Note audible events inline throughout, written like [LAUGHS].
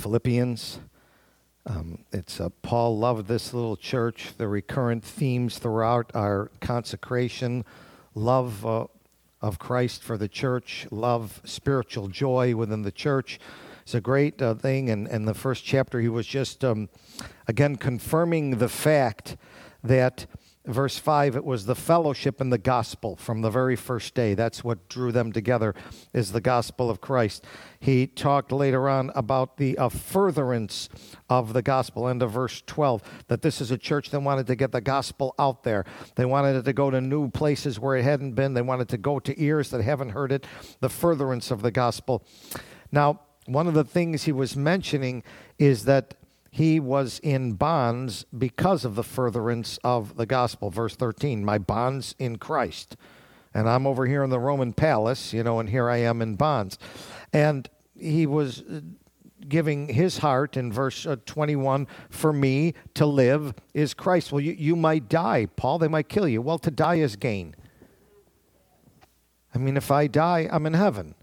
Philippians. Um, it's uh, Paul loved this little church. The recurrent themes throughout our consecration, love uh, of Christ for the church, love, spiritual joy within the church. It's a great uh, thing. And in the first chapter, he was just um, again confirming the fact that verse 5 it was the fellowship and the gospel from the very first day. That's what drew them together is the gospel of christ. He talked later on about the uh, furtherance of the gospel. End of verse 12 that this is a church that wanted to get the gospel out there. They wanted it to go to new places where it hadn't been. They wanted to go to ears that haven't heard it. The furtherance of the gospel. Now one of the things he was mentioning is that he was in bonds because of the furtherance of the gospel. Verse 13, my bonds in Christ. And I'm over here in the Roman palace, you know, and here I am in bonds. And he was uh, giving his heart in verse uh, 21 for me to live is Christ. Well, you, you might die, Paul. They might kill you. Well, to die is gain. I mean, if I die, I'm in heaven.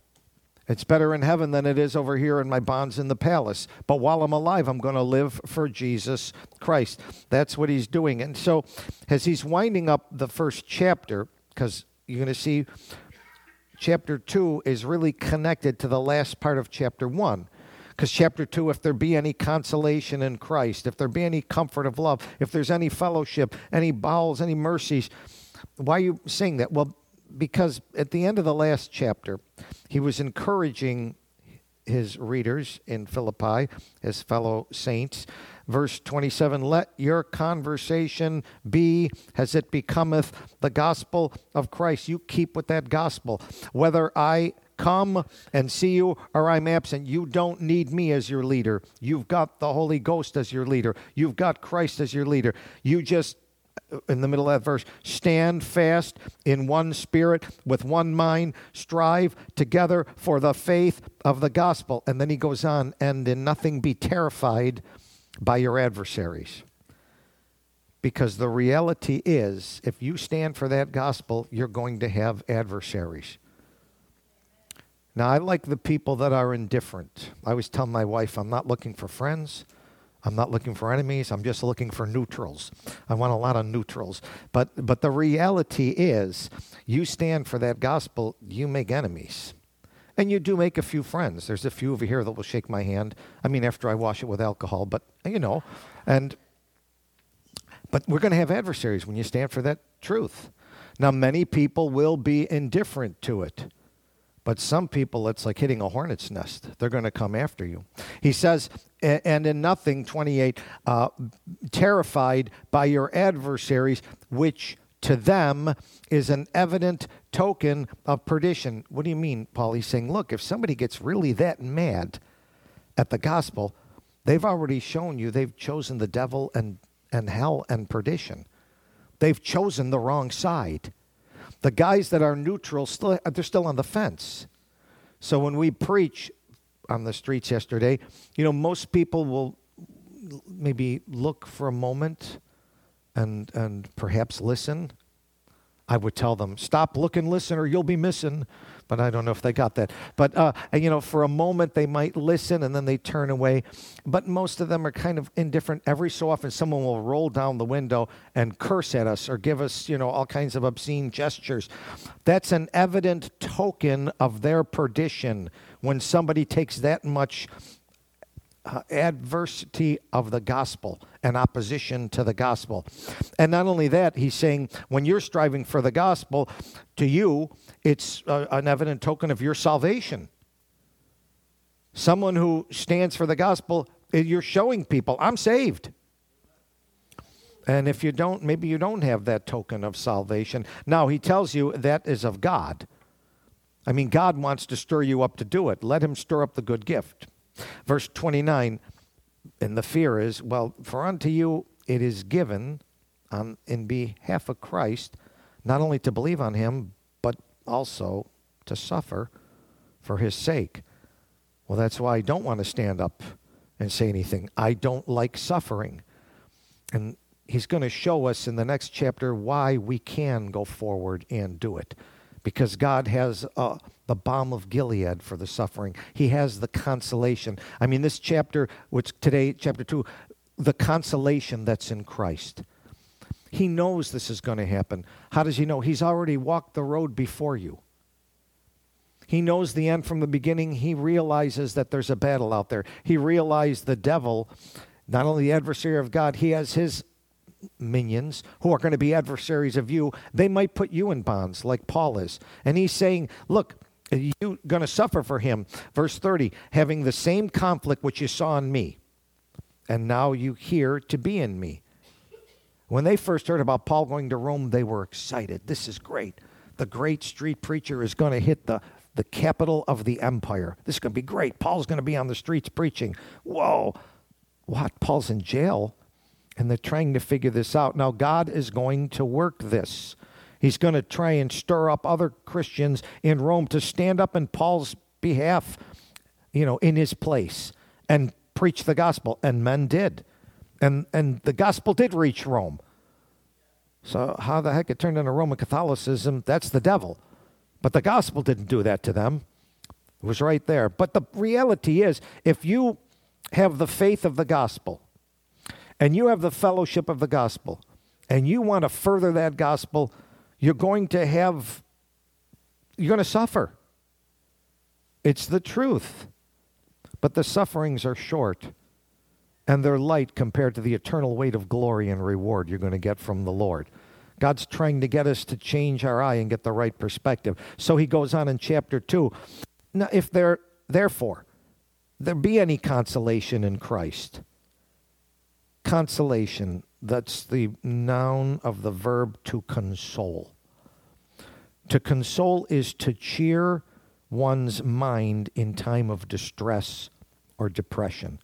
It's better in heaven than it is over here in my bonds in the palace. But while I'm alive, I'm going to live for Jesus Christ. That's what he's doing. And so, as he's winding up the first chapter, because you're going to see chapter 2 is really connected to the last part of chapter 1. Because chapter 2, if there be any consolation in Christ, if there be any comfort of love, if there's any fellowship, any bowels, any mercies, why are you saying that? Well, because at the end of the last chapter, he was encouraging his readers in Philippi, his fellow saints. Verse 27 Let your conversation be as it becometh the gospel of Christ. You keep with that gospel. Whether I come and see you or I'm absent, you don't need me as your leader. You've got the Holy Ghost as your leader, you've got Christ as your leader. You just in the middle of that verse stand fast in one spirit with one mind strive together for the faith of the gospel. And then he goes on and in nothing be terrified by your adversaries. Because the reality is if you stand for that gospel you're going to have adversaries. Now i like the people that are indifferent. I always tell my wife i'm not looking for friends I'm not looking for enemies. I'm just looking for neutrals. I want a lot of neutrals. But, but the reality is, you stand for that gospel, you make enemies. And you do make a few friends. There's a few over here that will shake my hand. I mean, after I wash it with alcohol, but you know. And, but we're going to have adversaries when you stand for that truth. Now, many people will be indifferent to it. But some people, it's like hitting a hornet's nest. They're going to come after you. He says, and in nothing, 28, uh, terrified by your adversaries, which to them is an evident token of perdition. What do you mean, Paul? He's saying, look, if somebody gets really that mad at the gospel, they've already shown you they've chosen the devil and, and hell and perdition. They've chosen the wrong side. The guys that are neutral, still, uh, they're still on the fence. So when we preach on the streets yesterday, you know, most people will maybe look for a moment and, and perhaps listen. I would tell them, stop, look, and listen, or you'll be missing but I don't know if they got that. But, uh, and, you know, for a moment they might listen and then they turn away. But most of them are kind of indifferent. Every so often someone will roll down the window and curse at us or give us, you know, all kinds of obscene gestures. That's an evident token of their perdition when somebody takes that much uh, adversity of the gospel and opposition to the gospel. And not only that, he's saying when you're striving for the gospel, to you, it's uh, an evident token of your salvation. Someone who stands for the gospel, eh, you're showing people, I'm saved. And if you don't, maybe you don't have that token of salvation. Now, he tells you that is of God. I mean, God wants to stir you up to do it. Let him stir up the good gift. Verse 29, and the fear is, well, for unto you it is given on, in behalf of Christ, not only to believe on him, but also to suffer for his sake. Well, that's why I don't want to stand up and say anything. I don't like suffering. And he's going to show us in the next chapter why we can go forward and do it because God has uh, the balm of Gilead for the suffering. He has the consolation. I mean, this chapter, which today, chapter 2, the consolation that's in Christ. He knows this is going to happen. How does he know? He's already walked the road before you. He knows the end from the beginning. He realizes that there's a battle out there. He realized the devil, not only the adversary of God, he has his minions who are going to be adversaries of you. They might put you in bonds like Paul is. And he's saying, look, you're going to suffer for him. Verse 30, having the same conflict which you saw in me, and now you hear to be in me. When they first heard about Paul going to Rome, they were excited. This is great. The great street preacher is going to hit the, the capital of the empire. This is going to be great. Paul's going to be on the streets preaching. Whoa. What? Paul's in jail? And they're trying to figure this out. Now, God is going to work this. He's going to try and stir up other Christians in Rome to stand up in Paul's behalf, you know, in his place and preach the gospel. And men did. And, and the gospel did reach Rome. So, how the heck it turned into Roman Catholicism, that's the devil. But the gospel didn't do that to them. It was right there. But the reality is, if you have the faith of the gospel and you have the fellowship of the gospel and you want to further that gospel, you're going to have, you're going to suffer. It's the truth. But the sufferings are short and they're light compared to the eternal weight of glory and reward you're going to get from the Lord. God's trying to get us to change our eye and get the right perspective. So he goes on in chapter 2. Now, if there, therefore, there be any consolation in Christ, consolation, that's the noun of the verb to console. To console is to cheer one's mind in time of distress or depression.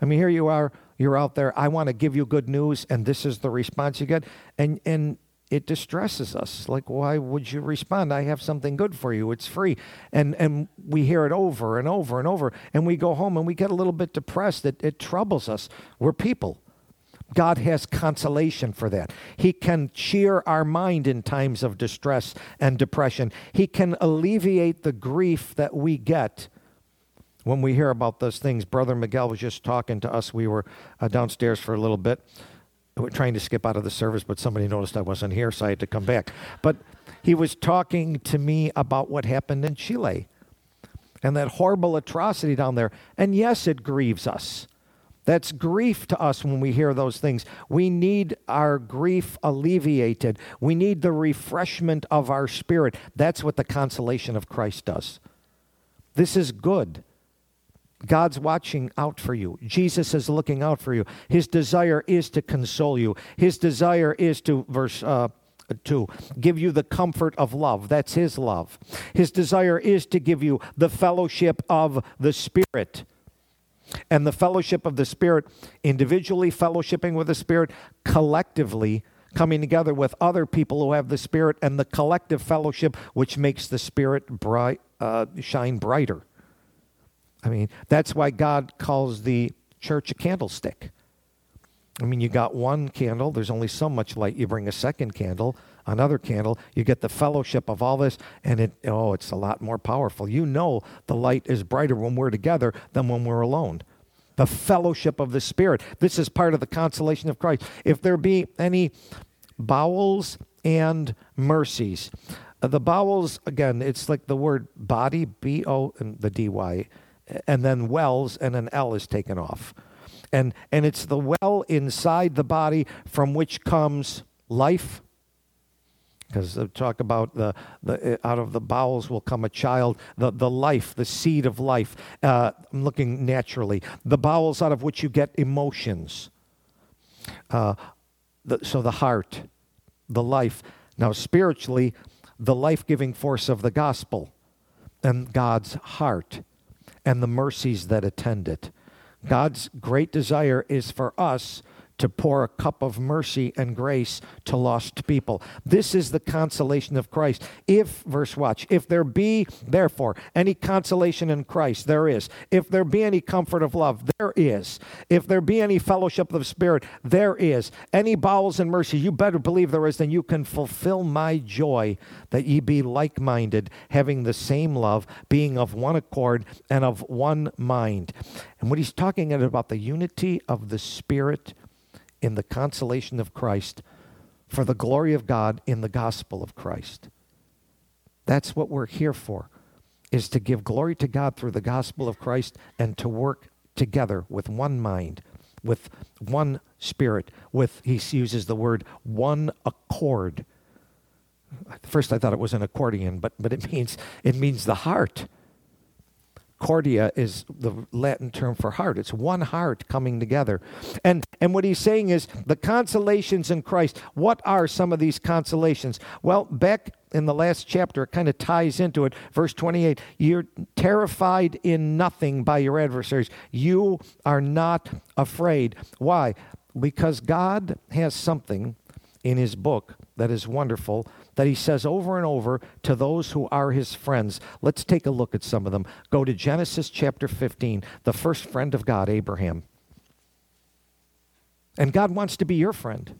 I mean, here you are, you're out there, I want to give you good news, and this is the response you get. And, and it distresses us. Like, why would you respond? I have something good for you. It's free. And, and we hear it over and over and over. And we go home and we get a little bit depressed. It, it troubles us. We're people. God has consolation for that. He can cheer our mind in times of distress and depression. He can alleviate the grief that we get when we hear about those things. Brother Miguel was just talking to us. We were uh, downstairs for a little bit. Trying to skip out of the service, but somebody noticed I wasn't here, so I had to come back. But he was talking to me about what happened in Chile and that horrible atrocity down there. And yes, it grieves us. That's grief to us when we hear those things. We need our grief alleviated. We need the refreshment of our spirit. That's what the consolation of Christ does. This is good. God's watching out for you. Jesus is looking out for you. His desire is to console you. His desire is to, verse uh, 2, give you the comfort of love. That's His love. His desire is to give you the fellowship of the Spirit. And the fellowship of the Spirit, individually fellowshipping with the Spirit, collectively coming together with other people who have the Spirit, and the collective fellowship which makes the Spirit bright, uh, shine brighter. I mean, that's why God calls the church a candlestick. I mean, you got one candle, there's only so much light. You bring a second candle, another candle, you get the fellowship of all this, and it, oh, it's a lot more powerful. You know the light is brighter when we're together than when we're alone. The fellowship of the Spirit. This is part of the consolation of Christ. If there be any bowels and mercies, uh, the bowels, again, it's like the word body, B O, and the D Y and then wells, and an L is taken off. And, and it's the well inside the body from which comes life. Because talk about the, the out of the bowels will come a child, the, the life, the seed of life. Uh, I'm looking naturally. The bowels out of which you get emotions. Uh, the, so the heart, the life. Now, spiritually, the life giving force of the gospel and God's heart and the mercies that attend it. God's great desire is for us to pour a cup of mercy and grace to lost people. This is the consolation of Christ. If, verse watch, if there be, therefore, any consolation in Christ, there is. If there be any comfort of love, there is. If there be any fellowship of the Spirit, there is. Any bowels and mercy, you better believe there is, then you can fulfill my joy that ye be like minded, having the same love, being of one accord and of one mind. And what he's talking about the unity of the Spirit in the consolation of Christ for the glory of God in the gospel of Christ. That's what we're here for, is to give glory to God through the gospel of Christ and to work together with one mind, with one spirit, with, he uses the word one accord. First I thought it was an accordion, but, but it means it means the heart. Cardia is the Latin term for heart. It's one heart coming together. And, and what he's saying is the consolations in Christ. What are some of these consolations? Well, back in the last chapter, it kind of ties into it. Verse 28 You're terrified in nothing by your adversaries. You are not afraid. Why? Because God has something in his book that is wonderful that he says over and over to those who are his friends. Let's take a look at some of them. Go to Genesis chapter 15, the first friend of God, Abraham. And God wants to be your friend.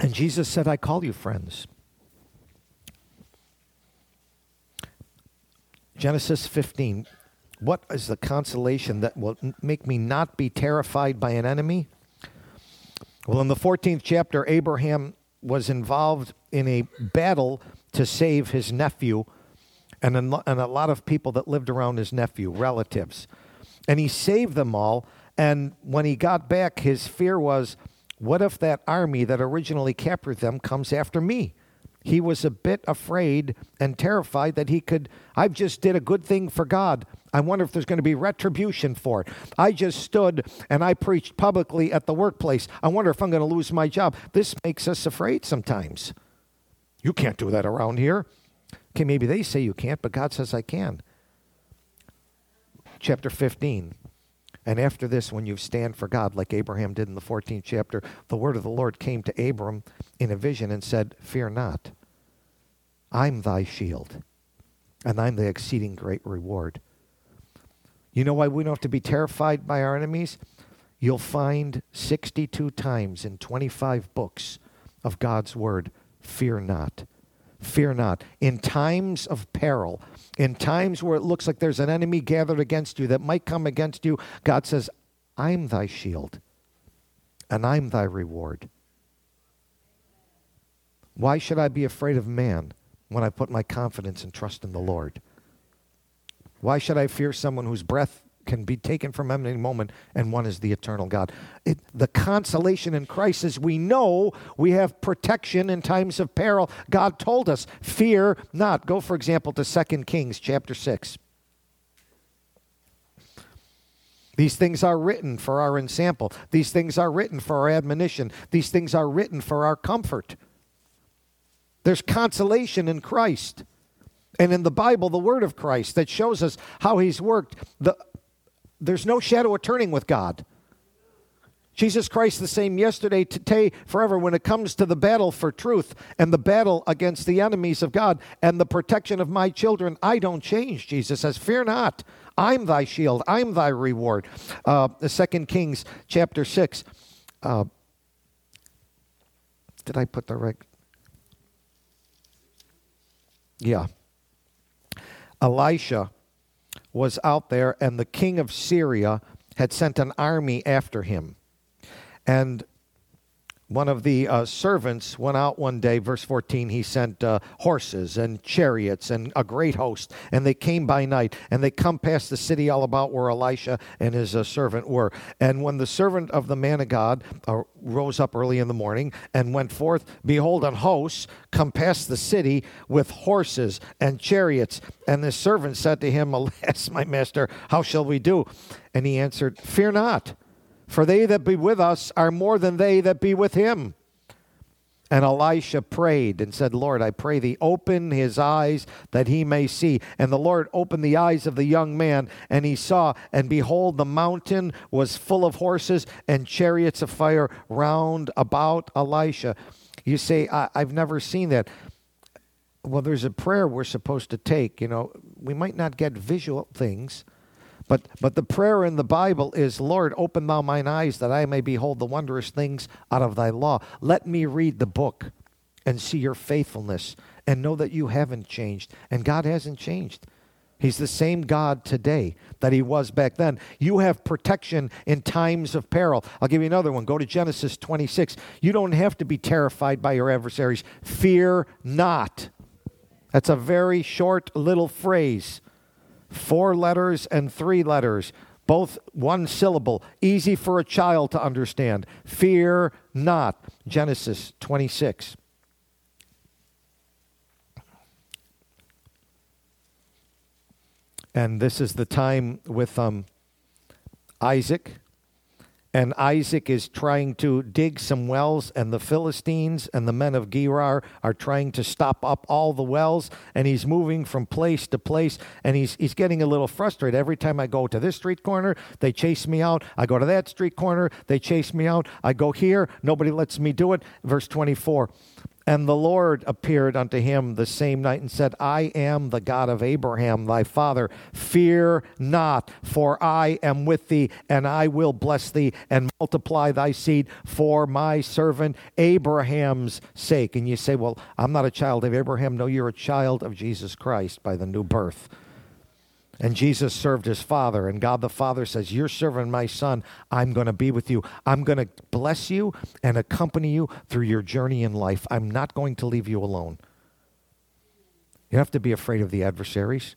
And Jesus said, I call you friends. Genesis 15. What is the consolation that will make me not be terrified by an enemy? Well, in the 14th chapter, Abraham was involved in a battle to save his nephew and a, lot of people that lived around his nephew, relatives. And he saved them all. And when he got back, his fear was what if that army that originally captured them comes after me? He was a bit afraid and terrified that he could, I've just did a good thing for God. I wonder if there's going to be retribution for it. I just stood and I preached publicly at the workplace. I wonder if I'm going to lose my job. This makes us afraid sometimes. You can't do that around here. Okay, maybe they say you can't, but God says I can. Chapter 15. And after this, when you stand for God, like Abraham did in the 14th chapter, the word of the Lord came to Abram in a vision and said, Fear not. I'm thy shield, and I'm the exceeding great reward. You know why we don't have to be terrified by our enemies? You'll find 62 times in 25 books of God's Word, fear not. Fear not. In times of peril, in times where it looks like there's an enemy gathered against you that might come against you, God says, I'm thy shield and I'm thy reward. Why should I be afraid of man when I put my confidence and trust in the Lord? Why should I fear someone whose breath can be taken from him at any moment, and one is the eternal God. It, the consolation in Christ is we know we have protection in times of peril. God told us, fear not. Go, for example, to 2 Kings chapter 6. These things are written for our ensample. These things are written for our admonition. These things are written for our comfort. There's consolation in Christ and in the Bible, the Word of Christ that shows us how He's worked. The, there's no shadow of turning with God. Jesus Christ the same yesterday, today, forever when it comes to the battle for truth and the battle against the enemies of God and the protection of my children. I don't change, Jesus says. Fear not. I'm thy shield. I'm thy reward. Uh, Second Kings chapter 6. Uh, did I put the right? Yeah. Elisha was out there, and the king of Syria had sent an army after him. And one of the uh, servants went out one day, verse 14, he sent uh, horses and chariots and a great host, and they came by night, and they come past the city all about where Elisha and his uh, servant were. And when the servant of the man of God uh, rose up early in the morning and went forth, behold, an host come past the city with horses and chariots. And the servant said to him, Alas, my master, how shall we do? And he answered, Fear not for they that be with us are more than they that be with him. And Elisha prayed and said, Lord, I pray thee, open his eyes that he may see. And the Lord opened the eyes of the young man, and he saw, and behold, the mountain was full of horses and chariots of fire round about Elisha. You say, I- have never seen that. Well, there's a prayer we're supposed to take. You know, we might not get visual things but, but the prayer in the Bible is, Lord, open thou mine eyes that I may behold the wondrous things out of thy law. Let me read the book and see your faithfulness and know that you haven't changed. And God hasn't changed. He's the same God today that he was back then. You have protection in times of peril. I'll give you another one. Go to Genesis 26. You don't have to be terrified by your adversaries. Fear not. That's a very short little phrase four letters and three letters, both one syllable, easy for a child to understand. Fear not. Genesis 26. And this is the time with um, Isaac and Isaac is trying to dig some wells, and the Philistines and the men of Gerar are trying to stop up all the wells, and he's moving from place to place, and he's, he's getting a little frustrated. Every time I go to this street corner, they chase me out. I go to that street corner, they chase me out. I go here, nobody lets me do it. Verse 24. And the Lord appeared unto him the same night and said, I am the God of Abraham, thy father. Fear not, for I am with thee, and I will bless thee and multiply thy seed for my servant Abraham's sake. And you say, Well, I'm not a child of Abraham. No, you're a child of Jesus Christ by the new birth. And Jesus served his Father, and God the Father says, You're serving my Son. I'm going to be with you. I'm going to bless you and accompany you through your journey in life. I'm not going to leave you alone. You have to be afraid of the adversaries.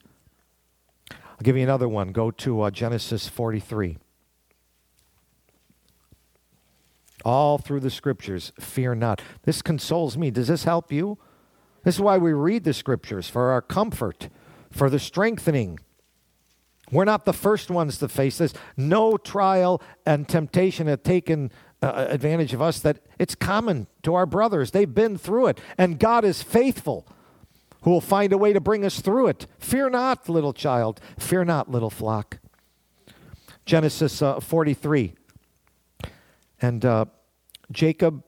I'll give you another one. Go to uh, Genesis 43. All through the scriptures, fear not. This consoles me. Does this help you? This is why we read the scriptures for our comfort, for the strengthening we're not the first ones to face this. No trial and temptation have taken uh, advantage of us that it's common to our brothers. They've been through it, and God is faithful who will find a way to bring us through it. Fear not, little child. Fear not, little flock. Genesis uh, 43. And uh, Jacob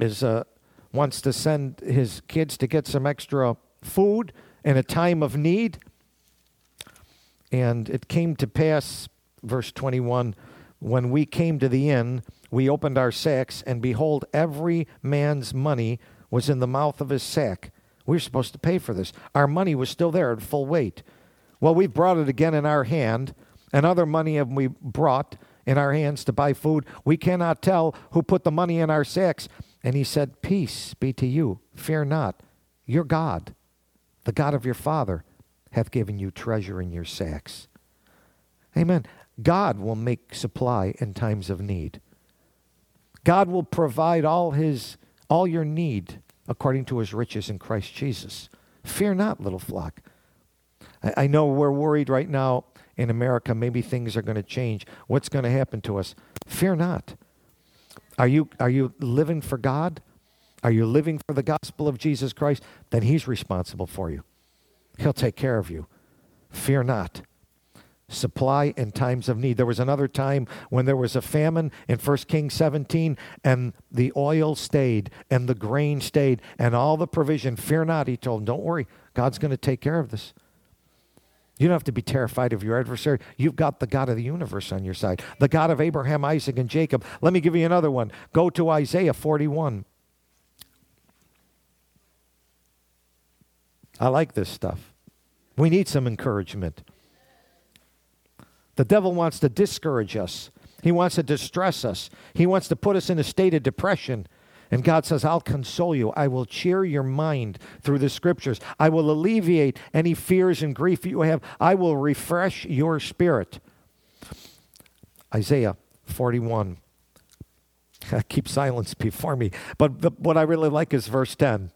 is uh, wants to send his kids to get some extra food in a time of need. And it came to pass, verse 21, when we came to the inn, we opened our sacks, and behold, every man's money was in the mouth of his sack. We were supposed to pay for this. Our money was still there at full weight. Well, we've brought it again in our hand, and other money have we brought in our hands to buy food. We cannot tell who put the money in our sacks. And he said, Peace be to you. Fear not. Your God, the God of your father, hath given you treasure in your sacks. Amen. God will make supply in times of need. God will provide all his all your need according to his riches in Christ Jesus. Fear not, little flock. I, I know we're worried right now in America. Maybe things are going to change. What's going to happen to us? Fear not. Are you, are you living for God? Are you living for the gospel of Jesus Christ? Then He's responsible for you. He'll take care of you. Fear not. Supply in times of need. There was another time when there was a famine in 1 Kings 17, and the oil stayed, and the grain stayed, and all the provision. Fear not, he told them. Don't worry. God's going to take care of this. You don't have to be terrified of your adversary. You've got the God of the universe on your side, the God of Abraham, Isaac, and Jacob. Let me give you another one. Go to Isaiah 41. I like this stuff. We need some encouragement. The devil wants to discourage us. He wants to distress us. He wants to put us in a state of depression. And God says, I'll console you. I will cheer your mind through the scriptures. I will alleviate any fears and grief you have. I will refresh your spirit. Isaiah 41. [LAUGHS] Keep silence before me. But the, what I really like is verse 10.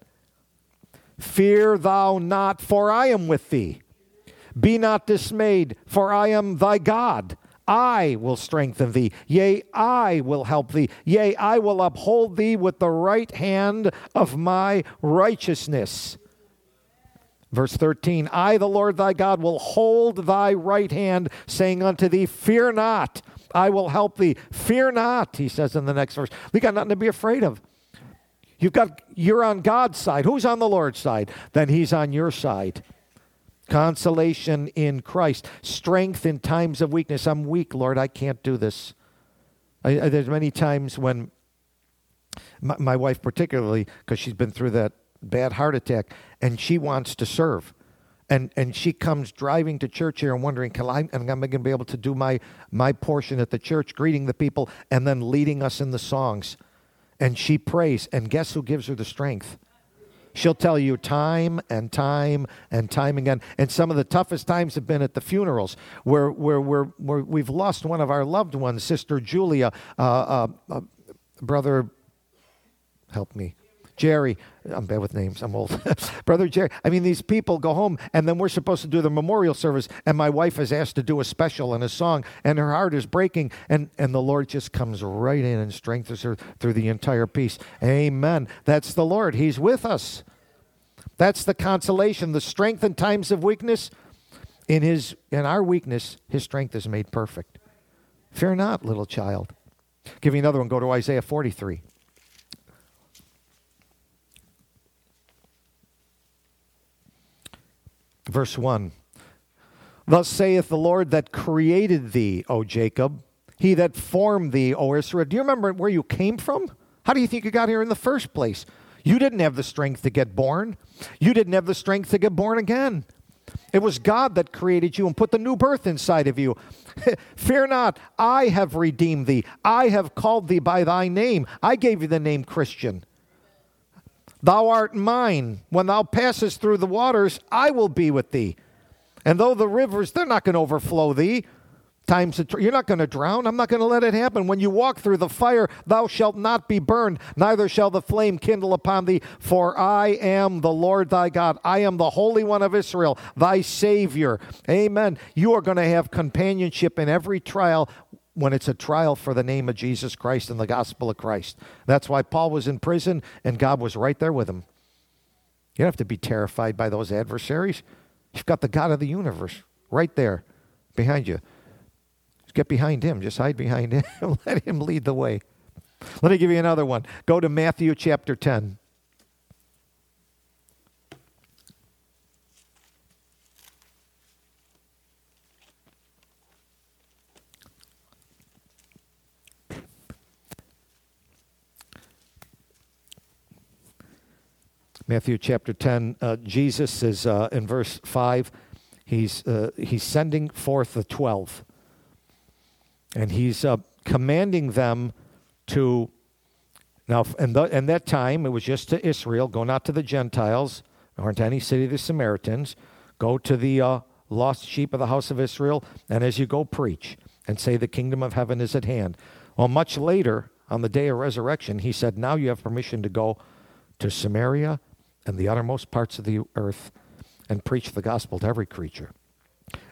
Fear thou not, for I am with thee. Be not dismayed, for I am thy God. I will strengthen thee. Yea, I will help thee. Yea, I will uphold thee with the right hand of my righteousness. Verse 13 I, the Lord thy God, will hold thy right hand, saying unto thee, Fear not, I will help thee. Fear not, he says in the next verse. We got nothing to be afraid of. You've got you're on God's side. Who's on the Lord's side? Then he's on your side. Consolation in Christ, strength in times of weakness. I'm weak, Lord. I can't do this. I, I, there's many times when my, my wife, particularly, because she's been through that bad heart attack, and she wants to serve. And, and she comes driving to church here and wondering, can I, am I going to be able to do my, my portion at the church, greeting the people, and then leading us in the songs? And she prays, and guess who gives her the strength? She'll tell you time and time and time again. And some of the toughest times have been at the funerals where, where, where, where we've lost one of our loved ones, Sister Julia, uh, uh, uh, Brother, help me, Jerry, I'm bad with names, I'm old. [LAUGHS] Brother Jerry, I mean, these people go home and then we're supposed to do the memorial service, and my wife is asked to do a special and a song, and her heart is breaking, and, and the Lord just comes right in and strengthens her through the entire piece. Amen. That's the Lord. He's with us. That's the consolation, the strength in times of weakness. In his in our weakness, his strength is made perfect. Fear not, little child. Give me another one. Go to Isaiah 43. Verse 1 Thus saith the Lord that created thee, O Jacob, he that formed thee, O Israel. Do you remember where you came from? How do you think you got here in the first place? You didn't have the strength to get born. You didn't have the strength to get born again. It was God that created you and put the new birth inside of you. [LAUGHS] Fear not, I have redeemed thee. I have called thee by thy name. I gave you the name Christian. Thou art mine. When thou passest through the waters, I will be with thee. And though the rivers, they're not going to overflow thee. Times tr- you're not going to drown. I'm not going to let it happen. When you walk through the fire, thou shalt not be burned, neither shall the flame kindle upon thee. For I am the Lord thy God. I am the Holy One of Israel, thy Savior. Amen. You are going to have companionship in every trial when it's a trial for the name of Jesus Christ and the gospel of Christ. That's why Paul was in prison and God was right there with him. You don't have to be terrified by those adversaries. You've got the God of the universe right there behind you. Just get behind him. Just hide behind him. [LAUGHS] Let him lead the way. Let me give you another one. Go to Matthew chapter 10. Matthew chapter 10, uh, Jesus is uh, in verse 5. He's, uh, he's sending forth the 12. And he's uh, commanding them to, now, in, the, in that time, it was just to Israel, go not to the Gentiles, nor to any city of the Samaritans. Go to the uh, lost sheep of the house of Israel, and as you go, preach and say, The kingdom of heaven is at hand. Well, much later, on the day of resurrection, he said, Now you have permission to go to Samaria and the uttermost parts of the earth and preach the gospel to every creature.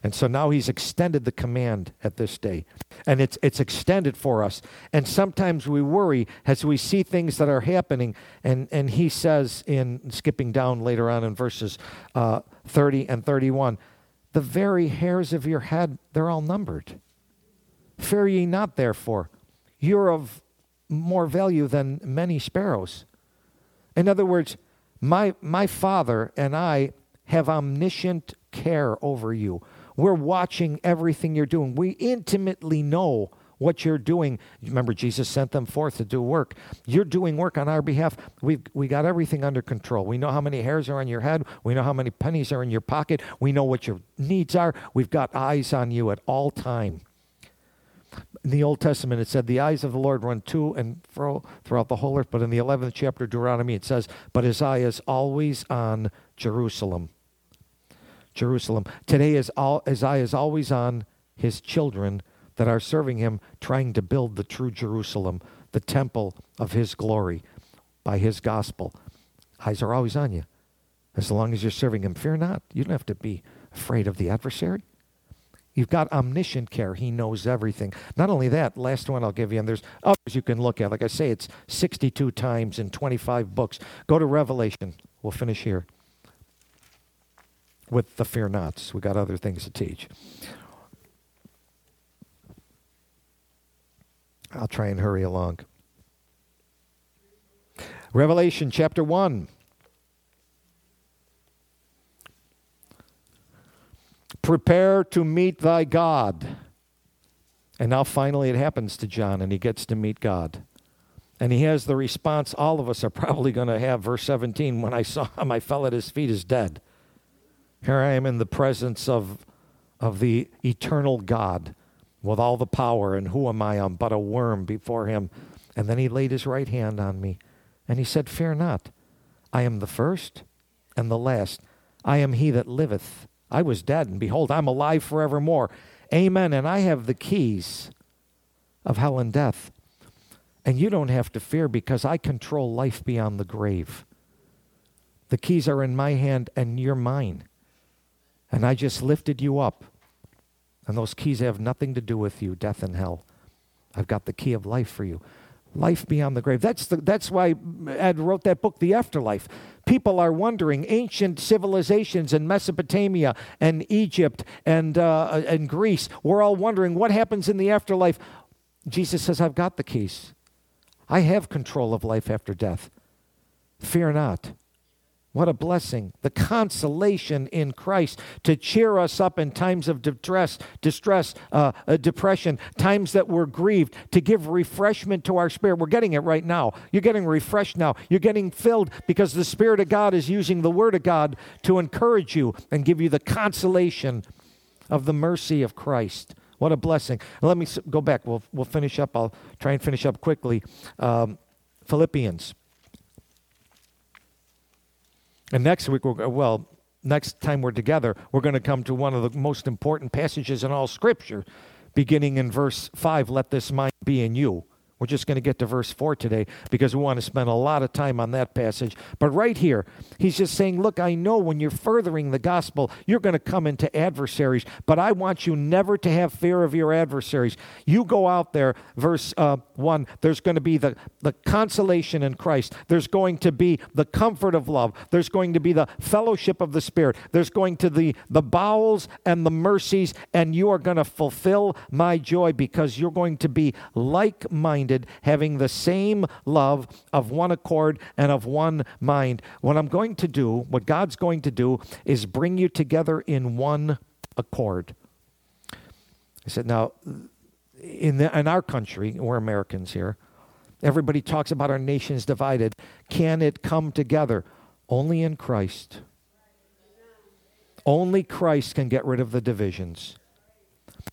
And so now he's extended the command at this day. And it's, it's extended for us. And sometimes we worry as we see things that are happening. And, and he says, in skipping down later on in verses uh, 30 and 31, the very hairs of your head, they're all numbered. Fear ye not, therefore. You're of more value than many sparrows. In other words, my, my Father and I have omniscient care over you. We're watching everything you're doing. We intimately know what you're doing. Remember, Jesus sent them forth to do work. You're doing work on our behalf. We've we got everything under control. We know how many hairs are on your head. We know how many pennies are in your pocket. We know what your needs are. We've got eyes on you at all time in the Old Testament, it said, The eyes of the Lord run to and fro throughout the whole earth. But in the 11th chapter of Deuteronomy, it says, But his eye is always on Jerusalem. Jerusalem. Today, his, all, his eye is always on his children that are serving him, trying to build the true Jerusalem, the temple of his glory by his gospel. Eyes are always on you. As long as you're serving him, fear not. You don't have to be afraid of the adversary. You've got omniscient care. He knows everything. Not only that, last one I'll give you, and there's others you can look at. Like I say, it's 62 times in 25 books. Go to Revelation. We'll finish here with the fear nots. We got other things to teach. I'll try and hurry along. Revelation chapter 1. Prepare to meet thy God. And now finally it happens to John, and he gets to meet God. And he has the response all of us are probably going to have, verse 17 When I saw him, I fell at his feet as dead. Here I am in the presence of, of the eternal God with all the power, and who am I? I'm but a worm before him. And then he laid his right hand on me, and he said, Fear not. I am the first and the last. I am he that liveth. I was dead, and behold, I'm alive forevermore. Amen. And I have the keys of hell and death. And you don't have to fear because I control life beyond the grave. The keys are in my hand, and you're mine. And I just lifted you up. And those keys have nothing to do with you, death and hell. I've got the key of life for you. Life beyond the grave. That's, the, that's why Ed wrote that book, The Afterlife. People are wondering, ancient civilizations in Mesopotamia and Egypt and, uh, and Greece, we're all wondering what happens in the afterlife. Jesus says, I've got the keys. I have control of life after death. Fear not. What a blessing. The consolation in Christ to cheer us up in times of distress, distress, uh, uh, depression, times that we're grieved, to give refreshment to our spirit. We're getting it right now. You're getting refreshed now. You're getting filled because the Spirit of God is using the Word of God to encourage you and give you the consolation of the mercy of Christ. What a blessing. Let me go back. We'll, we'll finish up. I'll try and finish up quickly. Um, Philippians. And next week, we're, well, next time we're together, we're going to come to one of the most important passages in all Scripture, beginning in verse 5 Let this mind be in you we're just going to get to verse 4 today because we want to spend a lot of time on that passage. But right here, he's just saying, Look, I know when you're furthering the gospel, you're going to come into adversaries, but I want you never to have fear of your adversaries. You go out there, verse uh, 1, there's going to be the, the consolation in Christ, there's going to be the comfort of love, there's going to be the fellowship of the Spirit, there's going to be the bowels and the mercies, and you are going to fulfill my joy because you're going to be like minded minded, having the same love of one accord and of one mind. What I'm going to do, what God's going to do, is bring you together in one accord. I said, now, in, the, in our country, we're Americans here, everybody talks about our nations divided. Can it come together? Only in Christ. Only Christ can get rid of the divisions.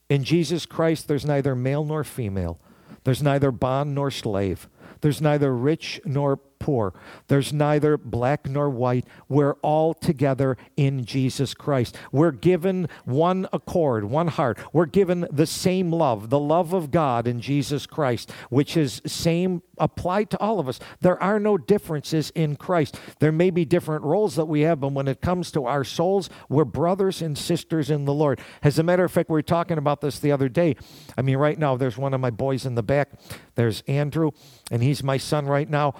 In Jesus Christ, there's neither male nor female. There's neither bond nor slave. There's neither rich nor poor. There's neither black nor white. We're all together in Jesus Christ. We're given one accord, one heart. We're given the same love, the love of God in Jesus Christ, which is same applied to all of us. There are no differences in Christ. There may be different roles that we have, but when it comes to our souls, we're brothers and sisters in the Lord. As a matter of fact, we were talking about this the other day. I mean, right now, there's one of my boys in the back. There's Andrew, and he's my son right now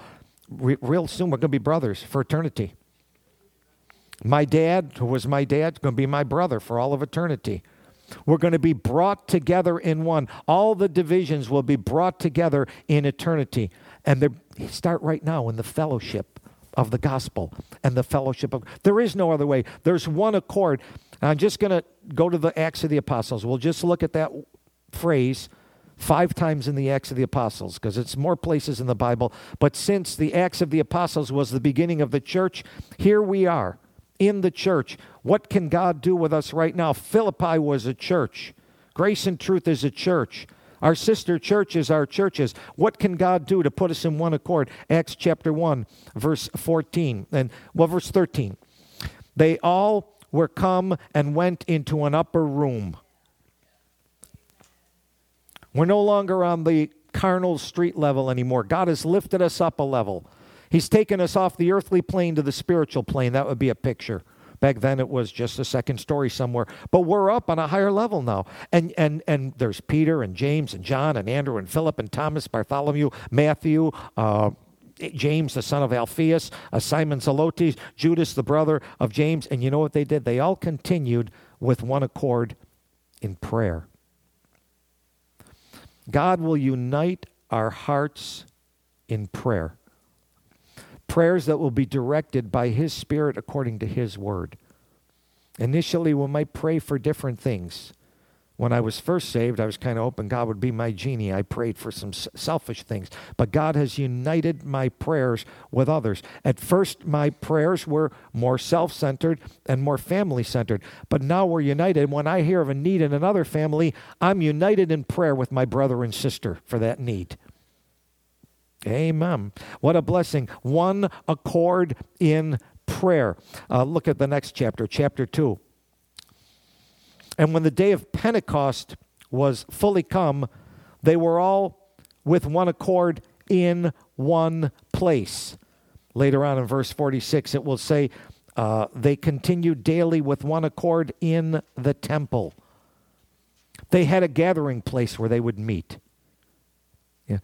re- real soon we're going to be brothers for eternity. My dad, who was my dad, is going to be my brother for all of eternity. We're going to be brought together in one. All the divisions will be brought together in eternity. And they start right now in the fellowship of the gospel and the fellowship of. There is no other way. There's one accord. I'm just going to go to the Acts of the Apostles. We'll just look at that phrase five times in the Acts of the Apostles because it's more places in the Bible. But since the Acts of the Apostles was the beginning of the church, here we are in the church. What can God do with us right now? Philippi was a church, Grace and Truth is a church. Our sister churches are churches. What can God do to put us in one accord? Acts chapter 1, verse 14, and well, verse 13. They all were come and went into an upper room we're no longer on the carnal street level anymore. God has lifted us up a level. He's taken us off the earthly plane to the spiritual plane. That would be a picture. Back then it was just a second story somewhere. But we're up on a higher level now. And and and there's Peter and James and John and Andrew and Philip and Thomas, Bartholomew, Matthew, uh, James, the son of Alphaeus, uh, Simon Zelotes, Judas, the brother of James. And you know what they did? They all continued with one accord in prayer. God will unite our hearts in prayer. Prayers that will be directed by His Spirit according to His Word. Initially, we might pray for different things. When I was first saved, I was kind of hoping God would be my genie. I prayed for some selfish things. But God has united my prayers with others. At first, my prayers were more self centered and more family centered. But now we're united. When I hear of a need in another family, I'm united in prayer with my brother and sister for that need. Amen. What a blessing. One accord in prayer. Uh, look at the next chapter, chapter 2. And when the day of Pentecost was fully come, they were all with one accord in one place. Later on in verse 46, it will say, uh, they continued daily with one accord in the temple. They had a gathering place where they would meet. Yeah.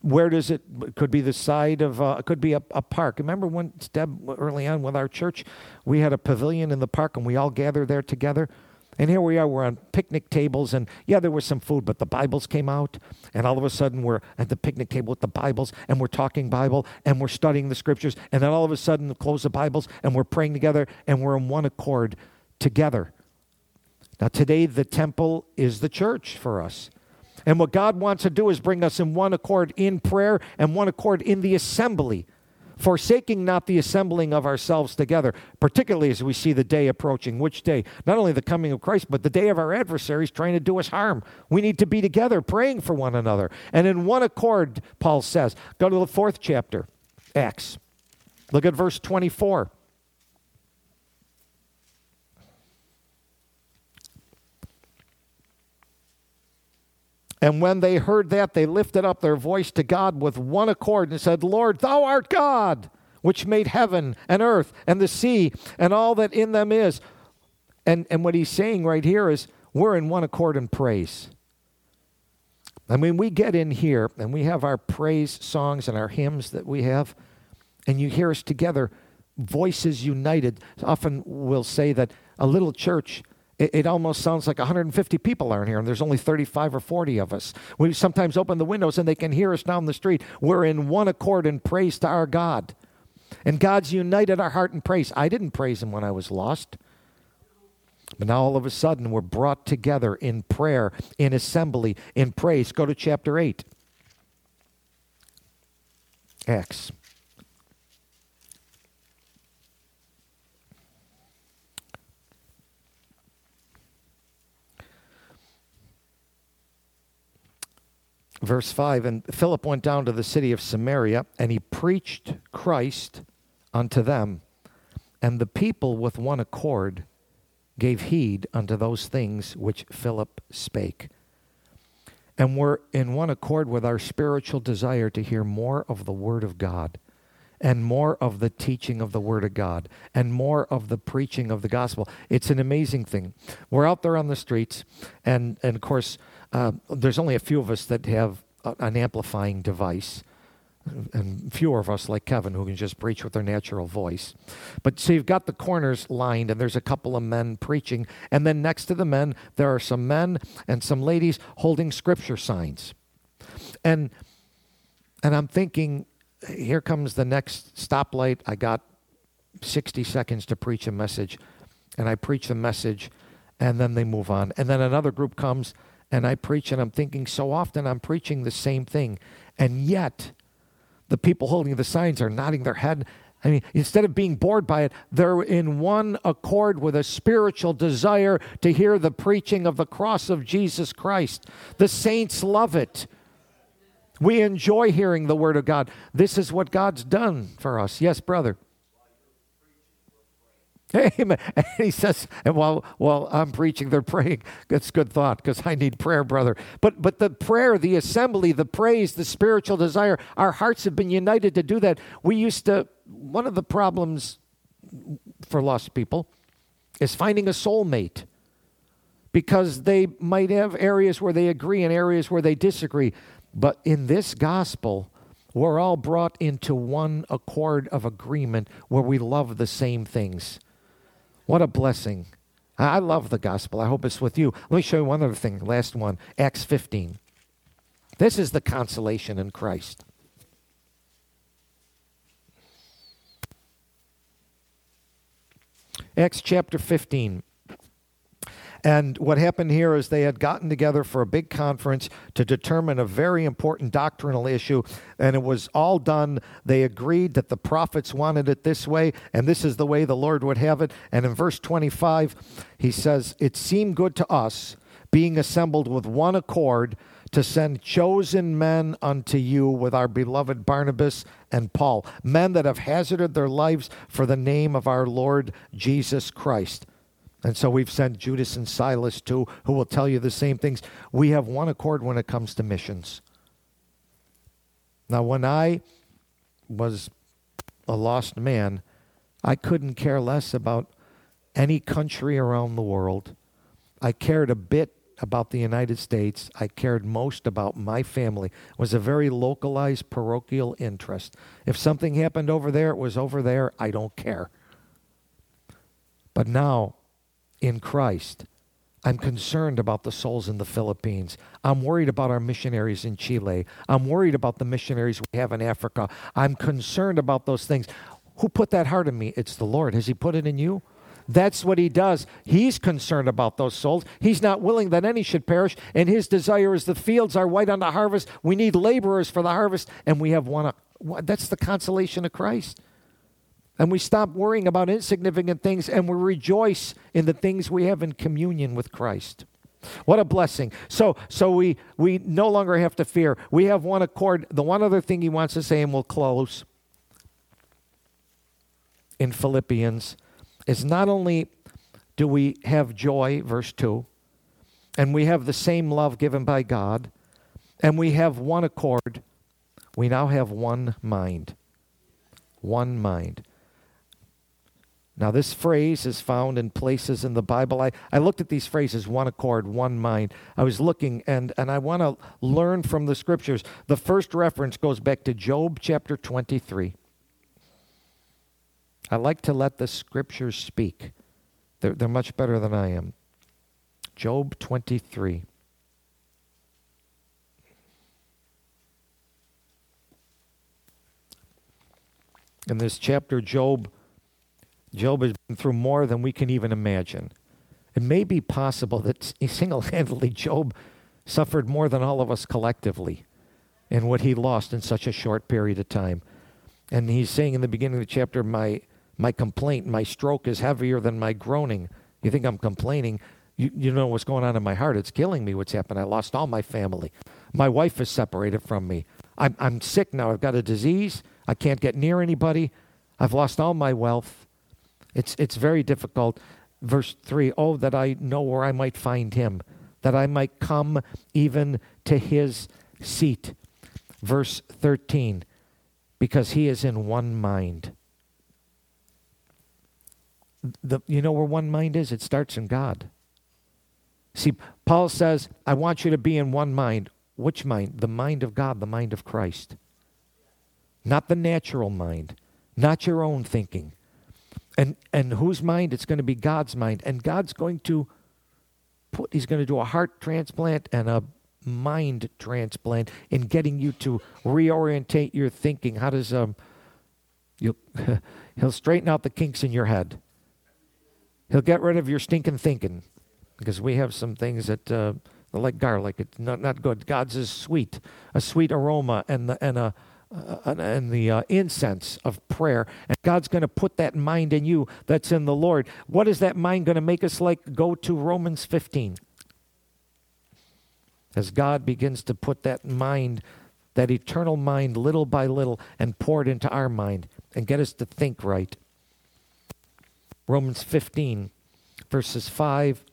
Where does it? Could be the side of. Uh, could be a, a park. Remember when Deb early on with our church, we had a pavilion in the park and we all gathered there together. And here we are, we're on picnic tables, and yeah, there was some food, but the Bibles came out, and all of a sudden we're at the picnic table with the Bibles, and we're talking Bible, and we're studying the scriptures, and then all of a sudden we close the Bibles, and we're praying together, and we're in one accord together. Now, today, the temple is the church for us. And what God wants to do is bring us in one accord in prayer and one accord in the assembly forsaking not the assembling of ourselves together, particularly as we see the day approaching. Which day? Not only the coming of Christ, but the day of our adversaries trying to do us harm. We need to be together praying for one another. And in one accord, Paul says. Go to the fourth chapter, Acts. Look at verse 24. And when they heard that, they lifted up their voice to God with one accord and said, Lord, thou art God, which made heaven and earth and the sea and all that in them is. And, and what he's saying right here is, we're in one accord in praise. I mean, we get in here and we have our praise songs and our hymns that we have, and you hear us together, voices united. Often we'll say that a little church it, it, almost sounds like 150 people are in here, and there's only 35 or 40 of us. We sometimes open the windows and they can hear us down the street. We're in one accord in praise to our God. And God's united our heart in praise. I didn't praise Him when I was lost. But now all of a sudden we're brought together in prayer, in assembly, in praise. Go to chapter 8. Acts. Verse 5 And Philip went down to the city of Samaria, and he preached Christ unto them. And the people with one accord gave heed unto those things which Philip spake. And were in one accord with our spiritual desire to hear more of the Word of God and more of the teaching of the Word of God and more of the preaching of the gospel. It's an amazing thing. We're out there on the streets, and, and of course, uh, there's only a few of us that have a, an amplifying device, and fewer of us, like Kevin, who can just preach with their natural voice. But so you've got the corners lined, and there's a couple of men preaching, and then next to the men, there are some men and some ladies holding scripture signs. And and I'm thinking, here comes the next stoplight. I got 60 seconds to preach a message, and I preach the message, and then they move on. And then another group comes, and I preach, and I'm thinking so often I'm preaching the same thing. And yet, the people holding the signs are nodding their head. I mean, instead of being bored by it, they're in one accord with a spiritual desire to hear the preaching of the cross of Jesus Christ. The saints love it. We enjoy hearing the Word of God. This is what God's done for us. Yes, brother. Amen. [LAUGHS] And he says, and while while I'm preaching, they're praying. That's good thought because I need prayer, brother. But but the prayer, the assembly, the praise, the spiritual desire, our hearts have been united to do that. We used to one of the problems for lost people is finding a soulmate because they might have areas where they agree and areas where they disagree. But in this gospel, we're all brought into one accord of agreement where we love the same things. What a blessing. I love the gospel. I hope it's with you. Let me show you one other thing. Last one Acts 15. This is the consolation in Christ. Acts chapter 15. And what happened here is they had gotten together for a big conference to determine a very important doctrinal issue, and it was all done. They agreed that the prophets wanted it this way, and this is the way the Lord would have it. And in verse 25, he says, It seemed good to us, being assembled with one accord, to send chosen men unto you with our beloved Barnabas and Paul, men that have hazarded their lives for the name of our Lord Jesus Christ. And so we've sent Judas and Silas too, who will tell you the same things. We have one accord when it comes to missions. Now, when I was a lost man, I couldn't care less about any country around the world. I cared a bit about the United States. I cared most about my family. It was a very localized parochial interest. If something happened over there, it was over there. I don't care. But now in Christ. I'm concerned about the souls in the Philippines. I'm worried about our missionaries in Chile. I'm worried about the missionaries we have in Africa. I'm concerned about those things. Who put that heart in me? It's the Lord. Has He put it in you? That's what He does. He's concerned about those souls. He's not willing that any should perish, and His desire is the fields are white unto harvest. We need laborers for the harvest, and we have one. Uh, that's the consolation of Christ. And we stop worrying about insignificant things and we rejoice in the things we have in communion with Christ. What a blessing. So so we we no longer have to fear. We have one accord. The one other thing he wants to say and we'll close in Philippians is not only do we have joy verse 2 and we have the same love given by God and we have one accord, we now have one mind. One mind. Now, this phrase is found in places in the Bible. I, I looked at these phrases one accord, one mind. I was looking, and, and I want to learn from the scriptures. The first reference goes back to Job chapter 23. I like to let the scriptures speak, they're, they're much better than I am. Job 23. In this chapter, Job Job has been through more than we can even imagine. It may be possible that single handedly Job suffered more than all of us collectively in what he lost in such a short period of time. And he's saying in the beginning of the chapter, My, my complaint, my stroke is heavier than my groaning. You think I'm complaining? You, you know what's going on in my heart. It's killing me what's happened. I lost all my family. My wife is separated from me. I'm, I'm sick now. I've got a disease. I can't get near anybody. I've lost all my wealth. It's, it's very difficult. Verse 3 Oh, that I know where I might find him, that I might come even to his seat. Verse 13 Because he is in one mind. The, you know where one mind is? It starts in God. See, Paul says, I want you to be in one mind. Which mind? The mind of God, the mind of Christ. Not the natural mind, not your own thinking, and and whose mind? It's going to be God's mind. And God's going to put he's going to do a heart transplant and a mind transplant in getting you to reorientate your thinking. How does um you [LAUGHS] he'll straighten out the kinks in your head. He'll get rid of your stinking thinking because we have some things that uh, like garlic. It's not not good. God's is sweet, a sweet aroma and the, and a uh, and the uh, incense of prayer. And God's going to put that mind in you that's in the Lord. What is that mind going to make us like? Go to Romans 15. As God begins to put that mind, that eternal mind, little by little, and pour it into our mind and get us to think right. Romans 15, verses 5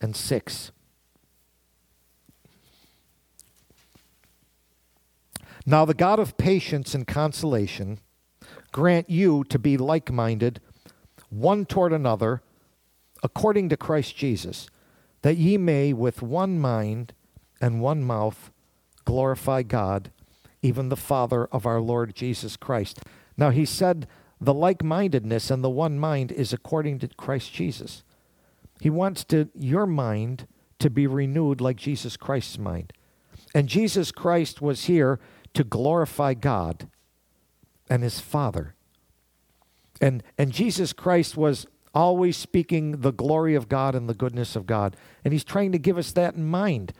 and 6. Now, the God of patience and consolation grant you to be like minded, one toward another, according to Christ Jesus, that ye may with one mind and one mouth glorify God, even the Father of our Lord Jesus Christ. Now, he said the like mindedness and the one mind is according to Christ Jesus. He wants to, your mind to be renewed like Jesus Christ's mind. And Jesus Christ was here to glorify God and his Father. And, and Jesus Christ was always speaking the glory of God and the goodness of God. And he's trying to give us that in mind.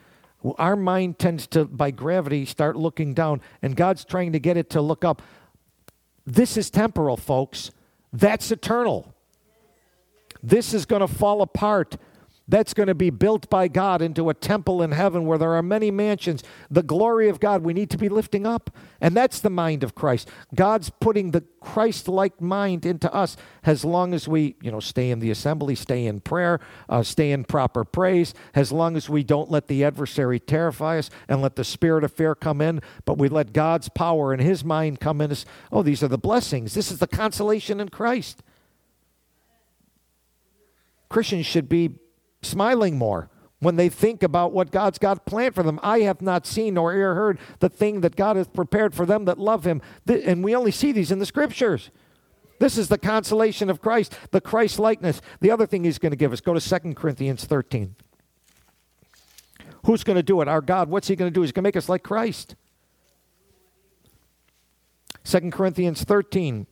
Our mind tends to, by gravity, start looking down, and God's trying to get it to look up. This is temporal, folks. That's eternal. This is going to fall apart that's going to be built by God into a temple in heaven where there are many mansions. The glory of God we need to be lifting up. And that's the mind of Christ. God's putting the Christ like mind into us as long as we, you know, stay in the assembly, stay in prayer, uh, stay in proper praise, as long as we don't let the adversary terrify us and let the spirit of fear come in, but we let God's power and his mind come in us. Oh, these are the blessings. This is the consolation in Christ. Christians should be smiling more when they think about what God's got planned for them. I have not seen nor ear heard the thing that God has prepared for them that love Him. And we only see these in the scriptures. This is the consolation of Christ, the Christ likeness. The other thing He's going to give us go to 2 Corinthians 13. Who's going to do it? Our God. What's He going to do? He's going to make us like Christ. 2 Corinthians 13,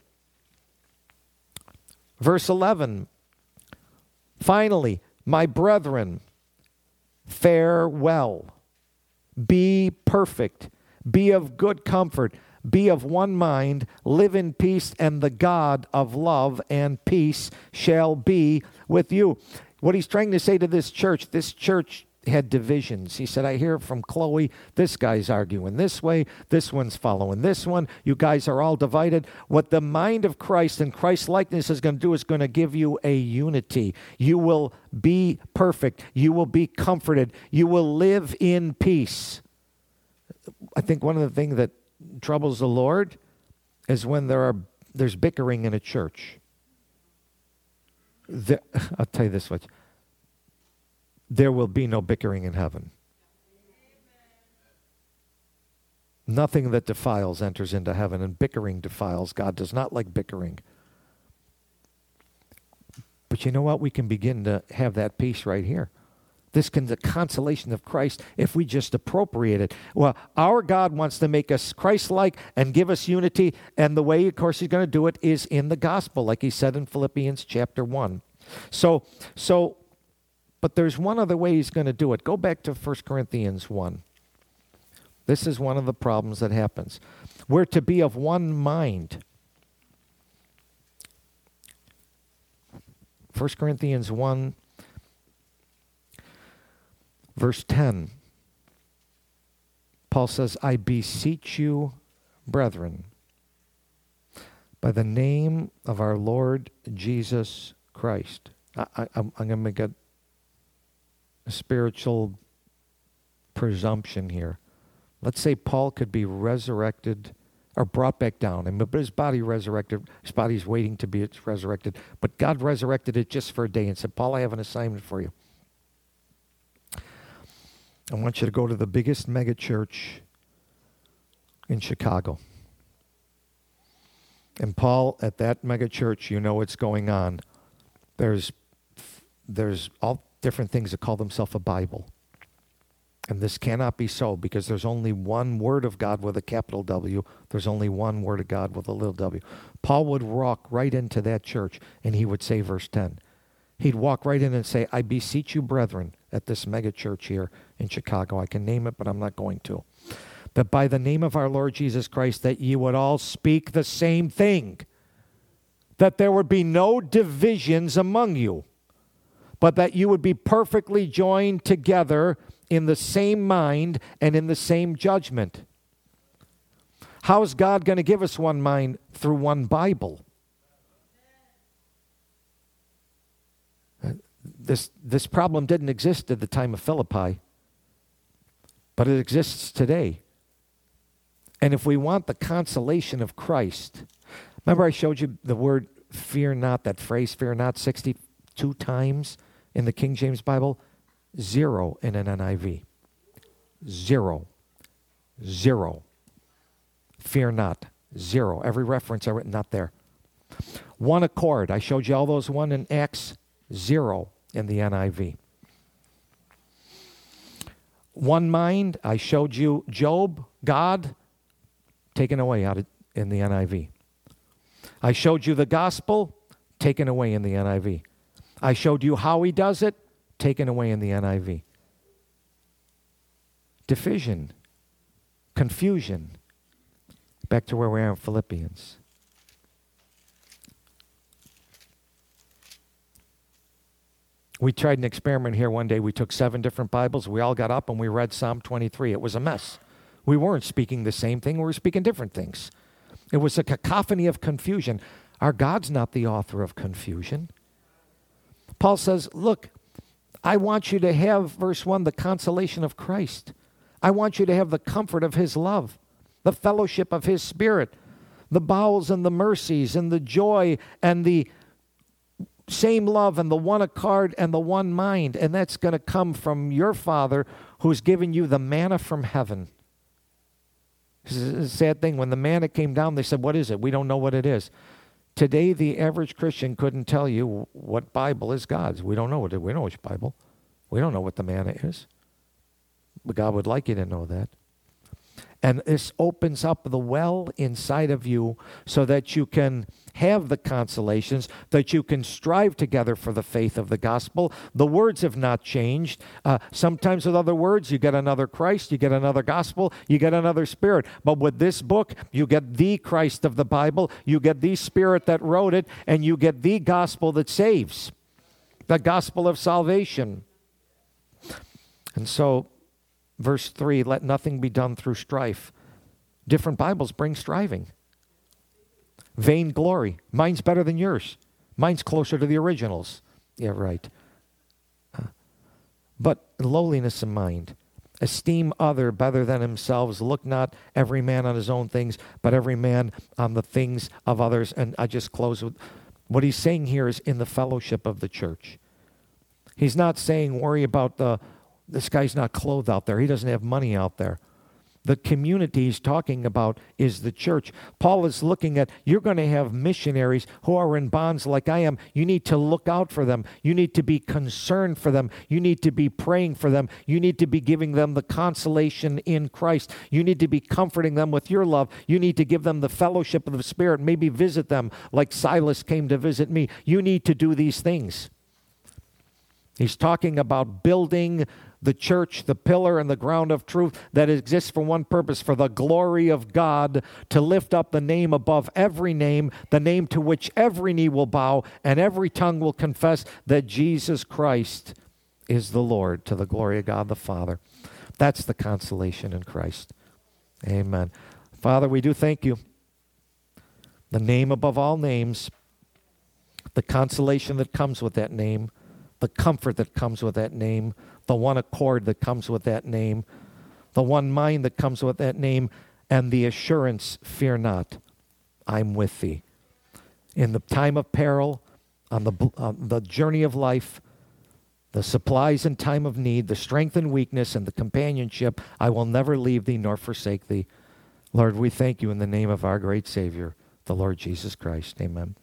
verse 11. Finally, my brethren, farewell. Be perfect. Be of good comfort. Be of one mind. Live in peace, and the God of love and peace shall be with you. What he's trying to say to this church, this church had divisions. He said, I hear from Chloe, this guy's arguing this way, this one's following this one. You guys are all divided. What the mind of Christ and Christ likeness is going to do is going to give you a unity. You will be perfect. You will be comforted. You will live in peace. I think one of the things that troubles the Lord is when there are there's bickering in a church. The, [LAUGHS] I'll tell you this much there will be no bickering in heaven. Nothing that defiles enters into heaven, and bickering defiles. God does not like bickering. But you know what? We can begin to have that peace right here. This can the consolation of Christ if we just appropriate it. Well, our God wants to make us Christ-like and give us unity, and the way, of course, He's going to do it is in the gospel, like He said in Philippians chapter one. So, so but there's one other way he's going to do it. Go back to 1 Corinthians 1. This is one of the problems that happens. We're to be of one mind. 1 Corinthians 1, verse 10. Paul says, I beseech you, brethren, by the name of our Lord Jesus Christ. I, am going to make a spiritual presumption here. Let's say Paul could be resurrected or brought back down, and but his body resurrected. His body's waiting to be resurrected, but God resurrected it just for a day and said, "Paul, I have an assignment for you. I want you to go to the biggest mega church in Chicago." And Paul, at that mega church, you know what's going on. There's there's all different things that call themselves a Bible. And this cannot be so because there's only one word of God with a capital W. There's only one word of God with a little w. Paul would walk right into that church and he would say, verse 10. He'd walk right in and say, I beseech you, brethren, at this mega church here in Chicago. I can name it, but I'm not going to. That by the name of our Lord Jesus Christ, that ye would all speak the same thing, that there would be no divisions among you but that you would be perfectly joined together in the same mind and in the same judgment. How is God going to give us one mind through one Bible? This, this problem didn't exist at the time of Philippi, but it exists today. And if we want the consolation of Christ, remember I showed you the word fear not, that phrase fear not, 62 times in the King James Bible, zero in an NIV. Zero. Zero. Fear not. Zero. Every reference I written not there. One accord. I showed you all those one in Acts. Zero in the NIV. One mind. I showed you Job, God, taken away out of, in the NIV. I showed you the gospel, taken away in the NIV. I showed you how he does it, taken away in the NIV. Division, confusion. Back to where we are in Philippians. We tried an experiment here one day. We took seven different Bibles. We all got up and we read Psalm 23. It was a mess. We weren't speaking the same thing, we were speaking different things. It was a cacophony of confusion. Our God's not the author of confusion. Paul says, Look, I want you to have, verse 1, the consolation of Christ. I want you to have the comfort of his love, the fellowship of his spirit, the bowels and the mercies and the joy and the same love and the one accord and the one mind. And that's going to come from your Father who's given you the manna from heaven. It's a sad thing. When the manna came down, they said, What is it? We don't know what it is. Today, the average Christian couldn't tell you what Bible is God's. We don't know what we know which Bible. We don't know what the manna is. But God would like you to know that. And this opens up the well inside of you so that you can have the consolations, that you can strive together for the faith of the gospel. The words have not changed. Uh, sometimes with other words, you get another Christ, you get another gospel, you get another spirit. But with this book, you get the Christ of the Bible, you get the spirit that wrote it, and you get the gospel that saves, the gospel of salvation. And so, Verse 3 let nothing be done through strife. Different Bibles bring striving. Vain glory. Mine's better than yours. Mine's closer to the originals. Yeah, right. But lowliness of mind. Esteem other better than themselves. Look not every man on his own things, but every man on the things of others. And I just close with what he's saying here is in the fellowship of the church. He's not saying worry about the this guy's not clothed out there. He doesn't have money out there. The community he's talking about is the church. Paul is looking at you're going to have missionaries who are in bonds like I am. You need to look out for them. You need to be concerned for them. You need to be praying for them. You need to be giving them the consolation in Christ. You need to be comforting them with your love. You need to give them the fellowship of the Spirit. Maybe visit them like Silas came to visit me. You need to do these things. He's talking about building the church, the pillar and the ground of truth that exists for one purpose for the glory of God, to lift up the name above every name, the name to which every knee will bow and every tongue will confess that Jesus Christ is the Lord, to the glory of God the Father. That's the consolation in Christ. Amen. Father, we do thank you. The name above all names, the consolation that comes with that name, the comfort that comes with that name the one accord that comes with that name, the one mind that comes with that name, and the assurance fear not, I'm with thee. In the time of peril, on the, on the journey of life, the supplies in time of need, the strength and weakness, and the companionship, I will never leave thee nor forsake thee. Lord, we thank you in the name of our great Savior, the Lord Jesus Christ. Amen.